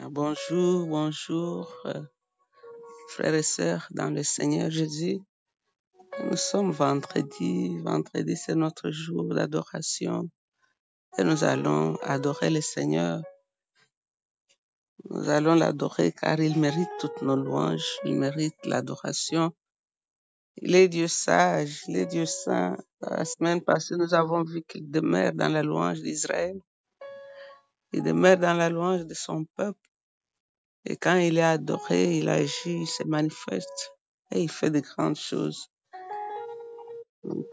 Euh, Bonjour, bonjour, euh, frères et sœurs dans le Seigneur Jésus. Nous sommes vendredi. Vendredi, c'est notre jour d'adoration et nous allons adorer le Seigneur. Nous allons l'adorer car il mérite toutes nos louanges, il mérite l'adoration. Il est Dieu sage, il est Dieu saint. La semaine passée, nous avons vu qu'il demeure dans la louange d'Israël. Il demeure dans la louange de son peuple. Et quand il est adoré, il agit, il se manifeste et il fait de grandes choses. Donc,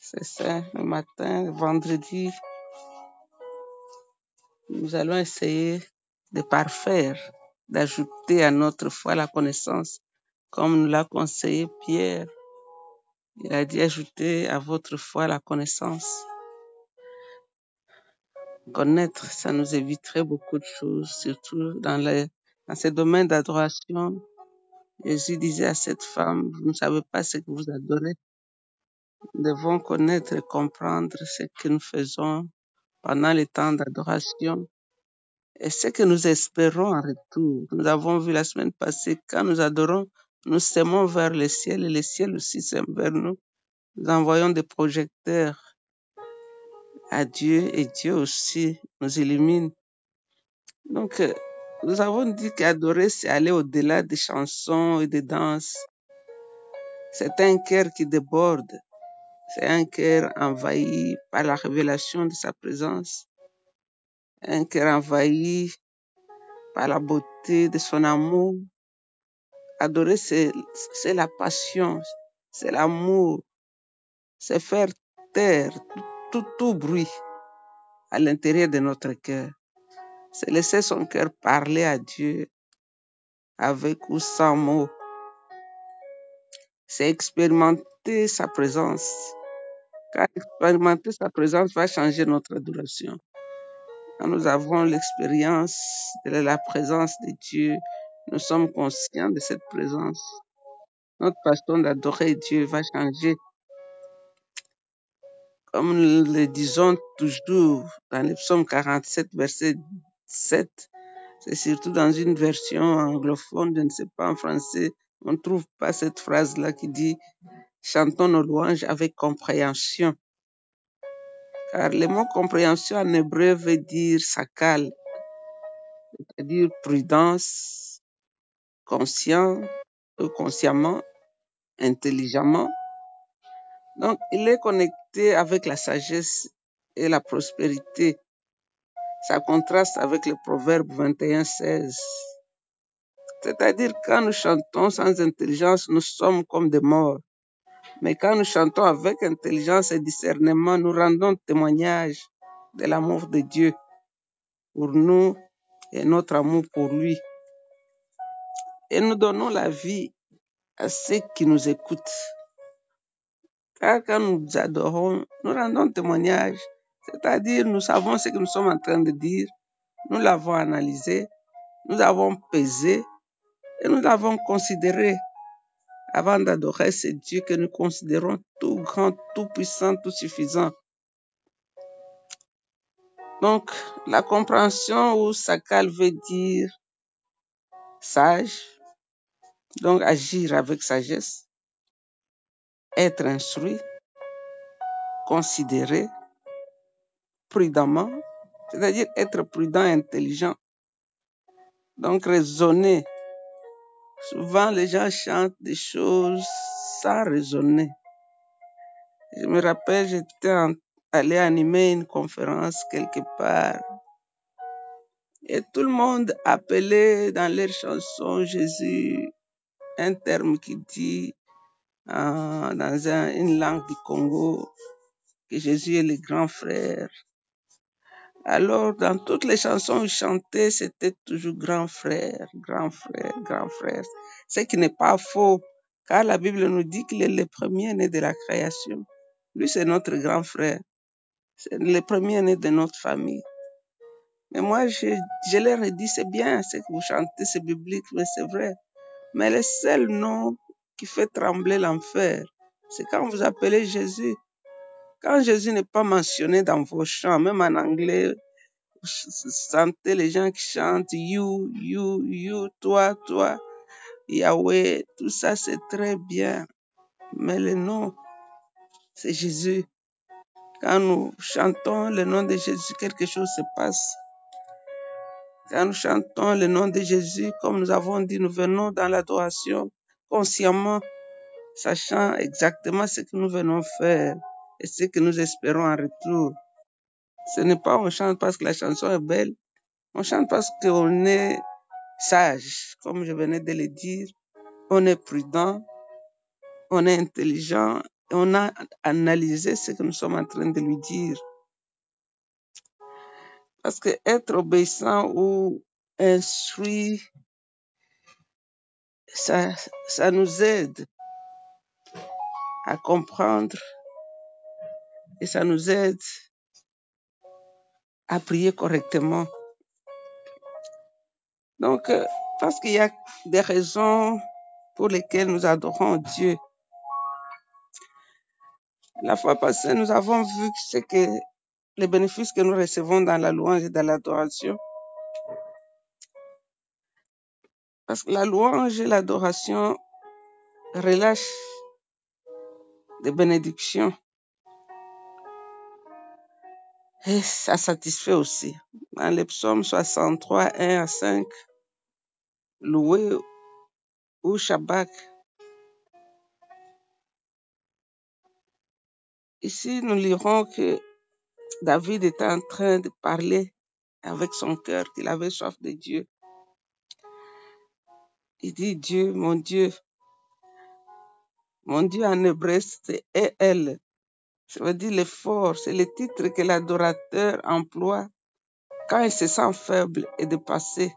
c'est ça, le matin, le vendredi, nous allons essayer de parfaire, d'ajouter à notre foi la connaissance, comme nous l'a conseillé Pierre. Il a dit ajouter à votre foi la connaissance. Connaître, ça nous éviterait beaucoup de choses, surtout dans, les, dans ces domaines d'adoration. Jésus disait à cette femme, vous ne savez pas ce que vous adorez. Nous devons connaître et comprendre ce que nous faisons pendant les temps d'adoration et ce que nous espérons en retour. Nous avons vu la semaine passée, quand nous adorons, nous s'aimons vers le ciel et le ciel aussi s'aime vers nous. Nous envoyons des projecteurs à Dieu et Dieu aussi nous illumine. Donc, euh, nous avons dit qu'adorer, c'est aller au-delà des chansons et des danses. C'est un cœur qui déborde. C'est un cœur envahi par la révélation de sa présence. Un cœur envahi par la beauté de son amour. Adorer, c'est la passion, c'est l'amour, c'est faire taire tout, tout, tout bruit à l'intérieur de notre cœur. C'est laisser son cœur parler à Dieu avec ou sans mots. C'est expérimenter sa présence. Car expérimenter sa présence va changer notre adoration. Quand nous avons l'expérience de la présence de Dieu, nous sommes conscients de cette présence. Notre façon d'adorer Dieu va changer. Comme nous le disons toujours dans le psaume 47, verset 7, c'est surtout dans une version anglophone, je ne sais pas en français, on ne trouve pas cette phrase-là qui dit chantons nos louanges avec compréhension. Car le mot compréhension en hébreu veut dire sakal, c'est-à-dire prudence, conscient, ou consciemment, intelligemment. Donc, il est connecté avec la sagesse et la prospérité. Ça contraste avec le proverbe 21, 16. C'est-à-dire, quand nous chantons sans intelligence, nous sommes comme des morts. Mais quand nous chantons avec intelligence et discernement, nous rendons témoignage de l'amour de Dieu pour nous et notre amour pour lui. Et nous donnons la vie à ceux qui nous écoutent. Car quand nous adorons, nous rendons témoignage, c'est-à-dire nous savons ce que nous sommes en train de dire, nous l'avons analysé, nous avons pesé. Et nous l'avons considéré. Avant d'adorer ce Dieu que nous considérons tout grand, tout puissant, tout suffisant. Donc, la compréhension ou sakal veut dire sage, donc agir avec sagesse, être instruit, considérer prudemment, c'est-à-dire être prudent et intelligent. Donc, raisonner. Souvent, les gens chantent des choses sans raisonner. Je me rappelle, j'étais allé animer une conférence quelque part et tout le monde appelait dans leurs chansons Jésus un terme qui dit dans un- une langue du Congo que Jésus est le grand frère. Alors, dans toutes les chansons où ils chantaient, c'était toujours grand frère, grand frère, grand frère. Ce qui n'est pas faux, car la Bible nous dit qu'il est le premier-né de la création. Lui, c'est notre grand frère. C'est le premier-né de notre famille. Mais moi, je, je leur ai dit, c'est bien ce que vous chantez, c'est biblique, mais c'est vrai. Mais le seul nom qui fait trembler l'enfer, c'est quand vous appelez Jésus. Quand Jésus n'est pas mentionné dans vos chants, même en anglais, sentez les gens qui chantent You, You, You, toi, toi, Yahweh, tout ça c'est très bien. Mais le nom, c'est Jésus. Quand nous chantons le nom de Jésus, quelque chose se passe. Quand nous chantons le nom de Jésus, comme nous avons dit, nous venons dans l'adoration consciemment, sachant exactement ce que nous venons faire et ce que nous espérons en retour. Ce n'est pas on chante parce que la chanson est belle, on chante parce qu'on est sage, comme je venais de le dire, on est prudent, on est intelligent, on a analysé ce que nous sommes en train de lui dire. Parce que être obéissant ou instruit, ça, ça nous aide à comprendre et ça nous aide à prier correctement. Donc, euh, parce qu'il y a des raisons pour lesquelles nous adorons Dieu. La fois passée, nous avons vu ce que les bénéfices que nous recevons dans la louange et dans l'adoration. Parce que la louange et l'adoration relâchent des bénédictions et ça satisfait aussi. Dans les psaumes 63, 1 à 5, louer ou Shabbat. Ici, nous lirons que David était en train de parler avec son cœur, qu'il avait soif de Dieu. Il dit Dieu, mon Dieu. Mon Dieu en hébreu, c'est elle. Ça veut dire l'effort. C'est le titre que l'adorateur emploie quand il se sent faible et dépassé.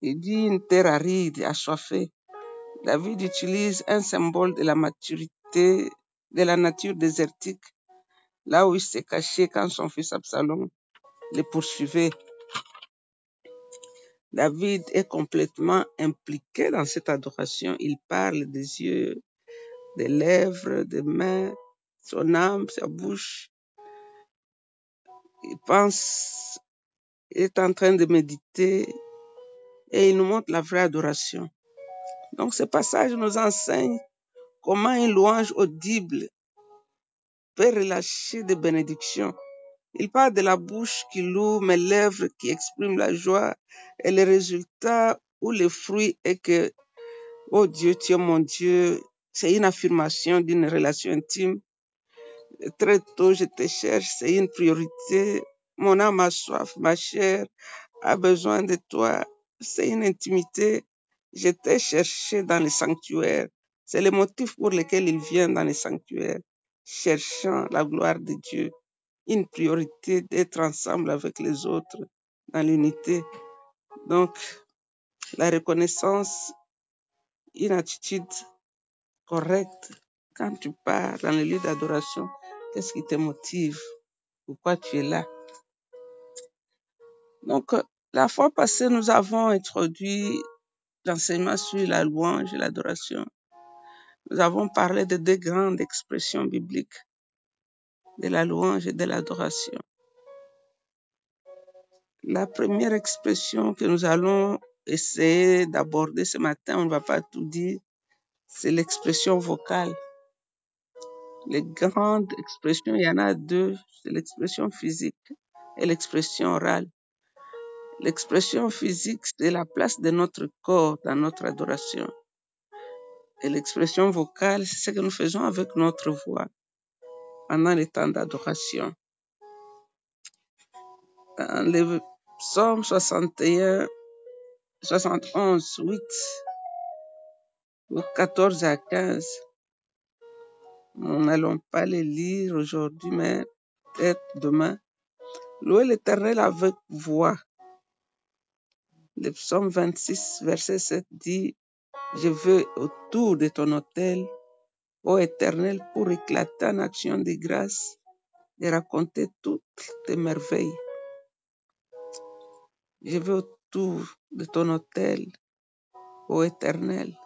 Il dit une terre aride, assoiffée. David utilise un symbole de la maturité de la nature désertique, là où il s'est caché quand son fils Absalom le poursuivait. David est complètement impliqué dans cette adoration. Il parle des yeux, des lèvres, des mains, son âme, sa bouche. Il pense, il est en train de méditer et il nous montre la vraie adoration. Donc ce passage nous enseigne comment une louange audible peut relâcher des bénédictions. Il parle de la bouche qui loue, mes lèvres qui expriment la joie et le résultat ou le fruit est que, oh Dieu, tu es mon Dieu. C'est une affirmation d'une relation intime. Très tôt, je te cherche, c'est une priorité. Mon âme a soif, ma chair a besoin de toi. C'est une intimité. Je t'ai cherché dans le sanctuaire. C'est le motif pour lequel il vient dans le sanctuaire, cherchant la gloire de Dieu. Une priorité d'être ensemble avec les autres dans l'unité. Donc, la reconnaissance, une attitude correcte quand tu pars dans le lieu d'adoration. Qu'est-ce qui te motive? Pourquoi tu es là? Donc, la fois passée, nous avons introduit l'enseignement sur la louange et l'adoration. Nous avons parlé de deux grandes expressions bibliques, de la louange et de l'adoration. La première expression que nous allons essayer d'aborder ce matin, on ne va pas tout dire, c'est l'expression vocale. Les grandes expressions, il y en a deux, c'est l'expression physique et l'expression orale. L'expression physique, c'est la place de notre corps dans notre adoration. Et l'expression vocale, c'est ce que nous faisons avec notre voix pendant les temps d'adoration. Dans le psaume 61, 71, 8, ou 14 à 15, nous n'allons pas les lire aujourd'hui, mais peut-être demain. Louez l'Éternel avec voix. Le psaume 26, verset 7 dit, Je veux autour de ton autel, ô Éternel, pour éclater en action de grâce et raconter toutes tes merveilles. Je veux autour de ton autel, ô Éternel,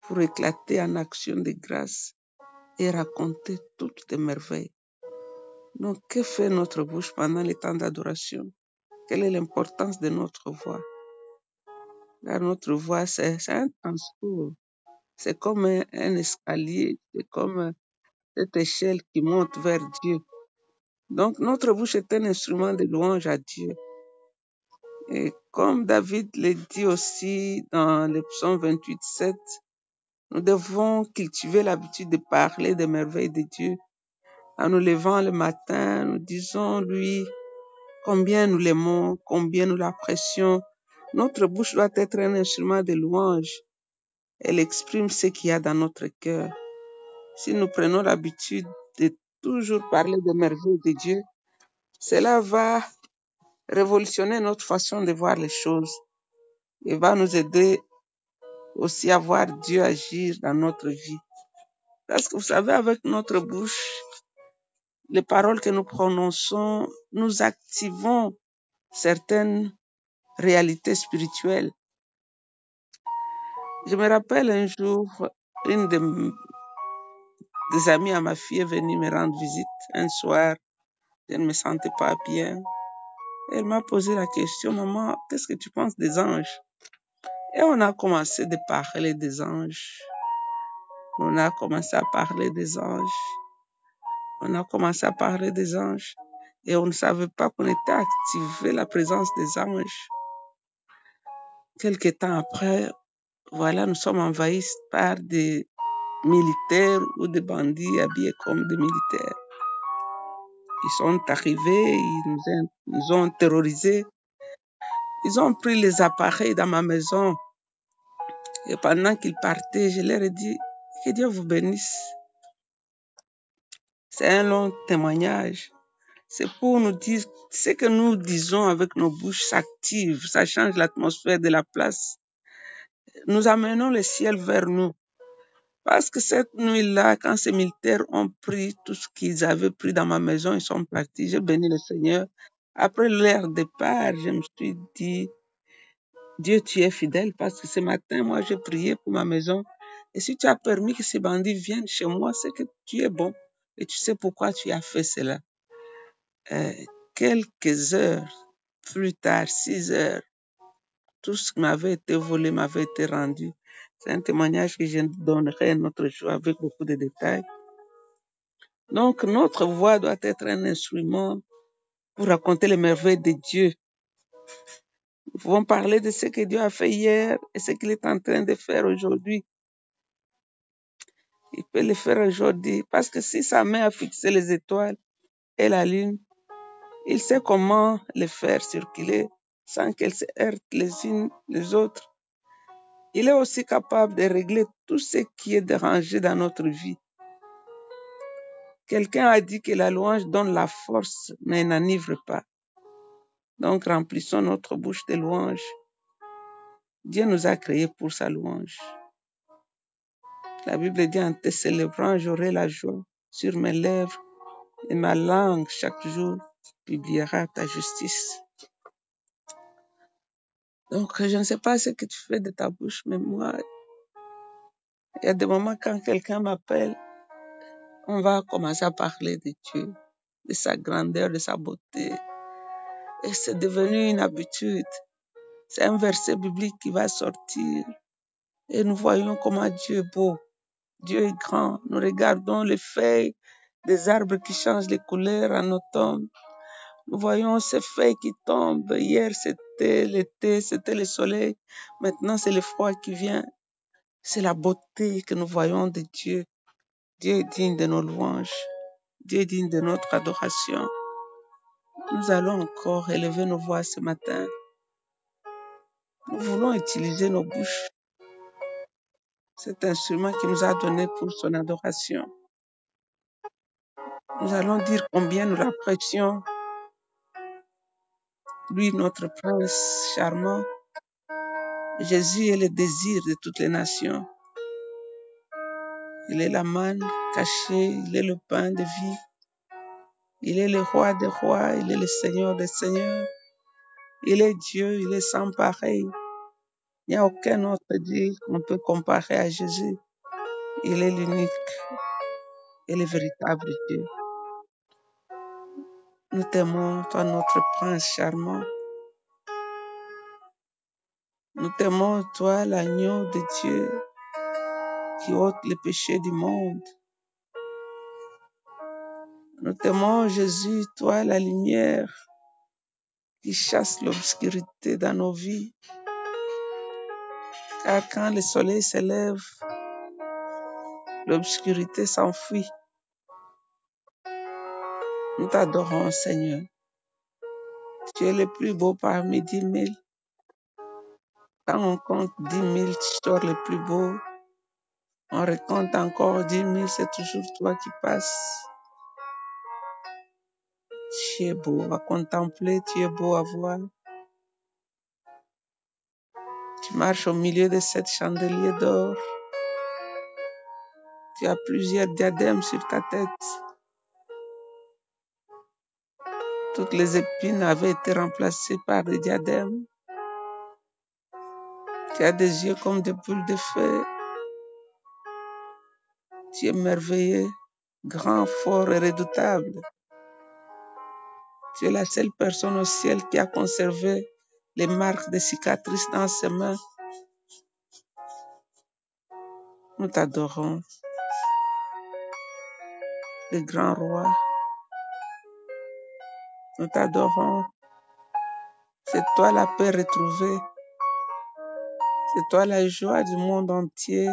pour éclater en action de grâce et raconter toutes tes merveilles. Donc, que fait notre bouche pendant les temps d'adoration? Quelle est l'importance de notre voix? Car notre voix, c'est un transport. C'est comme un, escalier, c'est comme cette échelle qui monte vers Dieu. Donc, notre bouche est un instrument de louange à Dieu. Et comme David le dit aussi dans le psaume 28, 7, nous devons cultiver l'habitude de parler des merveilles de Dieu. En nous levant le matin, nous disons lui combien nous l'aimons, combien nous l'apprécions. Notre bouche doit être un instrument de louange. Elle exprime ce qu'il y a dans notre cœur. Si nous prenons l'habitude de toujours parler des merveilles de Dieu, cela va révolutionner notre façon de voir les choses et va nous aider aussi à voir Dieu agir dans notre vie. Parce que vous savez, avec notre bouche, les paroles que nous prononçons, nous activons certaines réalités spirituelles. Je me rappelle un jour, une des amies à ma fille est venue me rendre visite un soir. Je ne me sentais pas bien. Elle m'a posé la question, maman, qu'est-ce que tu penses des anges? Et on a commencé de parler des anges. On a commencé à parler des anges. On a commencé à parler des anges. Et on ne savait pas qu'on était activé la présence des anges. Quelque temps après, voilà, nous sommes envahis par des militaires ou des bandits habillés comme des militaires. Ils sont arrivés, ils nous ont, terrorisés. Ils ont pris les appareils dans ma maison. Et pendant qu'ils partaient, je leur ai dit, que Dieu vous bénisse. C'est un long témoignage. C'est pour nous dire ce que nous disons avec nos bouches s'active, ça change l'atmosphère de la place. Nous amenons le ciel vers nous. Parce que cette nuit-là, quand ces militaires ont pris tout ce qu'ils avaient pris dans ma maison, ils sont partis. J'ai béni le Seigneur. Après leur départ, je me suis dit, Dieu, tu es fidèle parce que ce matin, moi, j'ai prié pour ma maison. Et si tu as permis que ces bandits viennent chez moi, c'est que tu es bon. Et tu sais pourquoi tu as fait cela. Euh, quelques heures plus tard, six heures, tout ce qui m'avait été volé m'avait été rendu. C'est un témoignage que je donnerai un autre jour avec beaucoup de détails. Donc, notre voix doit être un instrument pour raconter les merveilles de Dieu. Nous pouvons parler de ce que Dieu a fait hier et ce qu'il est en train de faire aujourd'hui. Il peut le faire aujourd'hui parce que si sa main a fixé les étoiles et la lune, il sait comment les faire circuler sans qu'elles se heurtent les unes les autres. Il est aussi capable de régler tout ce qui est dérangé dans notre vie. Quelqu'un a dit que la louange donne la force, mais n'enivre pas. Donc remplissons notre bouche de louanges. Dieu nous a créés pour sa louange. La Bible dit en te célébrant, j'aurai la joie sur mes lèvres et ma langue chaque jour publiera ta justice. Donc je ne sais pas ce que tu fais de ta bouche, mais moi, il y a des moments quand quelqu'un m'appelle, on va commencer à parler de Dieu, de sa grandeur, de sa beauté. Et c'est devenu une habitude. C'est un verset biblique qui va sortir et nous voyons comment Dieu est beau. Dieu est grand. Nous regardons les feuilles des arbres qui changent les couleurs en automne. Nous voyons ces feuilles qui tombent. Hier, c'était l'été, c'était le soleil. Maintenant, c'est le froid qui vient. C'est la beauté que nous voyons de Dieu. Dieu est digne de nos louanges. Dieu est digne de notre adoration. Nous allons encore élever nos voix ce matin. Nous voulons utiliser nos bouches, cet instrument qui nous a donné pour son adoration. Nous allons dire combien nous l'apprécions, lui, notre prince charmant. Jésus est le désir de toutes les nations. Il est la manne cachée, il est le pain de vie. Il est le roi des rois, il est le seigneur des seigneurs. Il est Dieu, il est sans pareil. Il n'y a aucun autre Dieu qu'on peut comparer à Jésus. Il est l'unique et le véritable Dieu. Nous t'aimons, toi notre prince charmant. Nous t'aimons, toi l'agneau de Dieu qui ôte les péchés du monde. Nous t'aimons, Jésus, toi la lumière qui chasse l'obscurité dans nos vies. Car quand le soleil se lève, l'obscurité s'enfuit. Nous t'adorons, Seigneur. Tu es le plus beau parmi dix mille. Quand on compte dix mille, tu sors le plus beau. On recompte encore dix mille, c'est toujours toi qui passes. Tu es beau à contempler, tu es beau à voir. Tu marches au milieu de sept chandeliers d'or. Tu as plusieurs diadèmes sur ta tête. Toutes les épines avaient été remplacées par des diadèmes. Tu as des yeux comme des boules de feu. Tu es merveilleux, grand, fort et redoutable. Tu es la seule personne au ciel qui a conservé les marques des cicatrices dans ses mains. Nous t'adorons, le grand roi. Nous t'adorons. C'est toi la paix retrouvée. C'est toi la joie du monde entier.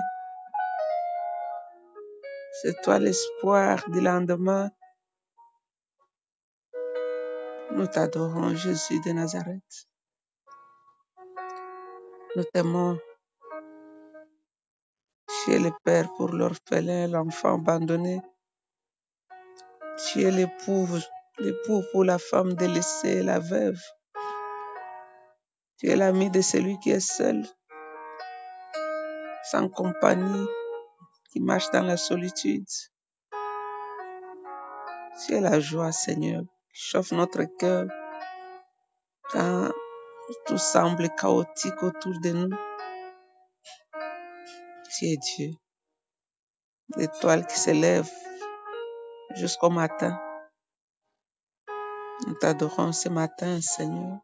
C'est toi l'espoir du lendemain. Nous t'adorons, Jésus de Nazareth. Nous t'aimons. Tu es le Père pour l'orphelin, l'enfant abandonné. Tu es l'époux, l'époux pour la femme délaissée, la veuve. Tu es l'ami de celui qui est seul, sans compagnie, qui marche dans la solitude. Tu es la joie, Seigneur, qui chauffe notre cœur quand tout semble chaotique autour de nous. Tu es Dieu, l'étoile qui s'élève jusqu'au matin. Nous t'adorons ce matin, Seigneur.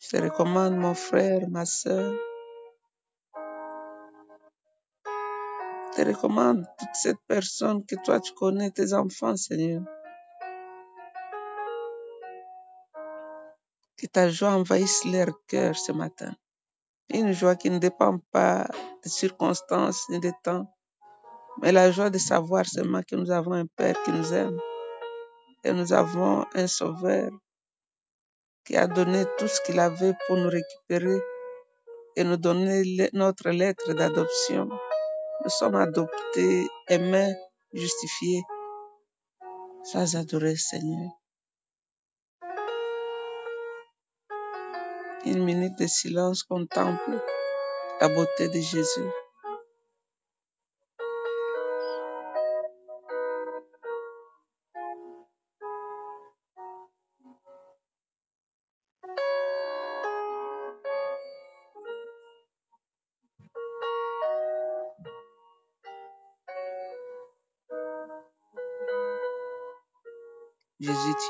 Je te recommande mon frère, ma soeur. Je te recommande toute cette personne que toi tu connais, tes enfants, Seigneur. Que ta joie envahisse leur cœur ce matin. Une joie qui ne dépend pas des circonstances ni des temps, mais la joie de savoir seulement que nous avons un Père qui nous aime et nous avons un Sauveur qui a donné tout ce qu'il avait pour nous récupérer et nous donner notre lettre d'adoption. Nous sommes adoptés, aimés, justifiés. Sois adoré, Seigneur. Une minute de silence contemple la beauté de Jésus.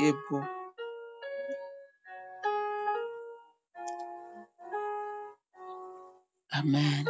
Jésus, tu es beau. Amen.